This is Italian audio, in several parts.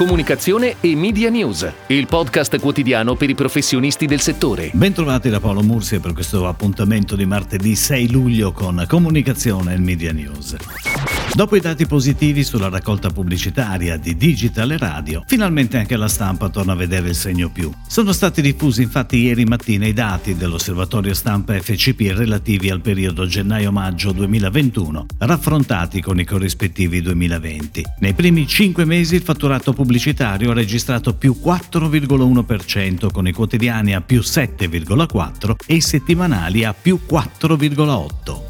Comunicazione e Media News, il podcast quotidiano per i professionisti del settore. Bentrovati da Paolo Mursia per questo appuntamento di martedì 6 luglio con Comunicazione e Media News. Dopo i dati positivi sulla raccolta pubblicitaria di digital e radio, finalmente anche la stampa torna a vedere il segno più. Sono stati diffusi infatti ieri mattina i dati dell'osservatorio stampa FCP relativi al periodo gennaio-maggio 2021, raffrontati con i corrispettivi 2020. Nei primi 5 mesi il fatturato pubblicitario ha registrato più 4,1% con i quotidiani a più 7,4% e i settimanali a più 4,8%.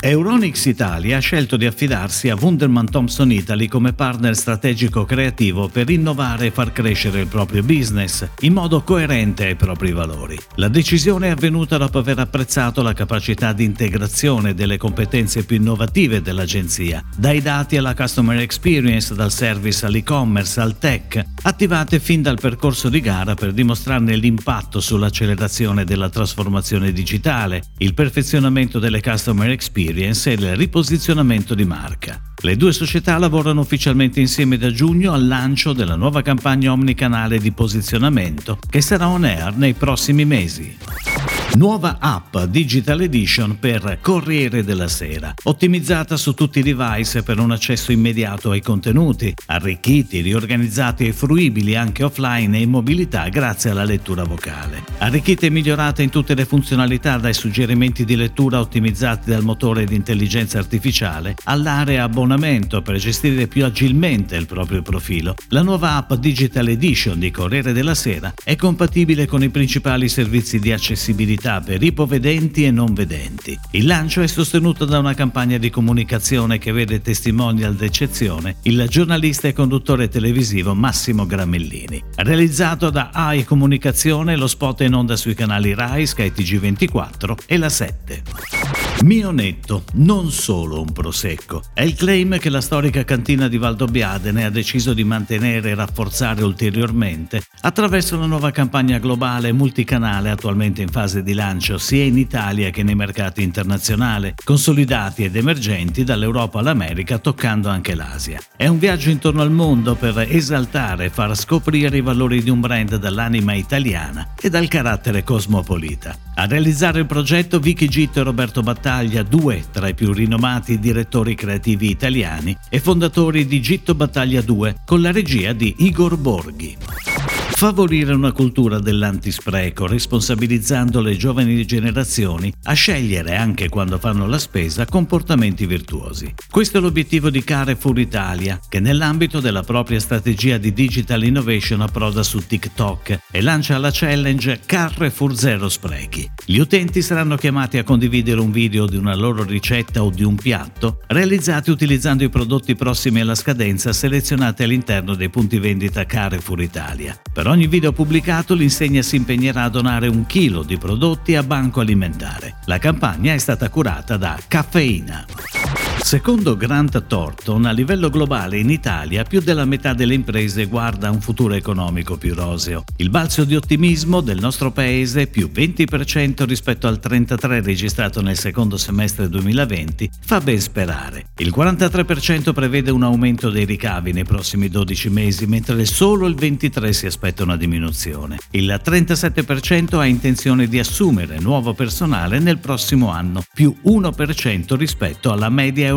Euronix Italia ha scelto di affidarsi a Wunderman Thompson Italy come partner strategico creativo per innovare e far crescere il proprio business in modo coerente ai propri valori. La decisione è avvenuta dopo aver apprezzato la capacità di integrazione delle competenze più innovative dell'agenzia, dai dati alla customer experience, dal service all'e-commerce al tech, attivate fin dal percorso di gara per dimostrarne l'impatto sull'accelerazione della trasformazione digitale, il perfezionamento delle customer experience Experience e il riposizionamento di marca. Le due società lavorano ufficialmente insieme da giugno al lancio della nuova campagna omnicanale di posizionamento che sarà on air nei prossimi mesi. Nuova app Digital Edition per Corriere della Sera, ottimizzata su tutti i device per un accesso immediato ai contenuti, arricchiti, riorganizzati e fruibili anche offline e in mobilità grazie alla lettura vocale. Arricchita e migliorata in tutte le funzionalità dai suggerimenti di lettura ottimizzati dal motore di intelligenza artificiale all'area abbonamento per gestire più agilmente il proprio profilo. La nuova app Digital Edition di Corriere della Sera è compatibile con i principali servizi di accessibilità disabilità per ipovedenti e non vedenti. Il lancio è sostenuto da una campagna di comunicazione che vede testimonial d'eccezione il giornalista e conduttore televisivo Massimo Gramellini. Realizzato da AI Comunicazione, lo spot è in onda sui canali Rai, Sky TG24 e La 7. Mio netto, non solo un prosecco. È il claim che la storica cantina di Valdobbiadene ha deciso di mantenere e rafforzare ulteriormente attraverso una nuova campagna globale multicanale attualmente in fase di lancio sia in Italia che nei mercati internazionali, consolidati ed emergenti dall'Europa all'America toccando anche l'Asia. È un viaggio intorno al mondo per esaltare e far scoprire i valori di un brand dall'anima italiana e dal carattere cosmopolita. A realizzare il progetto Vicky Gitto e Roberto Battaglia, due tra i più rinomati direttori creativi italiani e fondatori di Gitto Battaglia 2, con la regia di Igor Borghi. Favorire una cultura dell'antispreco, responsabilizzando le giovani generazioni a scegliere, anche quando fanno la spesa, comportamenti virtuosi. Questo è l'obiettivo di Carrefour Italia, che nell'ambito della propria strategia di digital innovation approda su TikTok e lancia la challenge Carrefour Zero Sprechi. Gli utenti saranno chiamati a condividere un video di una loro ricetta o di un piatto, realizzati utilizzando i prodotti prossimi alla scadenza selezionati all'interno dei punti vendita Carrefour Italia. Per ogni video pubblicato l'insegna si impegnerà a donare un chilo di prodotti a banco alimentare. La campagna è stata curata da Caffeina. Secondo Grant Thornton, a livello globale in Italia più della metà delle imprese guarda un futuro economico più roseo. Il balzo di ottimismo del nostro paese, più 20% rispetto al 33% registrato nel secondo semestre 2020, fa ben sperare. Il 43% prevede un aumento dei ricavi nei prossimi 12 mesi, mentre solo il 23% si aspetta una diminuzione. Il 37% ha intenzione di assumere nuovo personale nel prossimo anno, più 1% rispetto alla media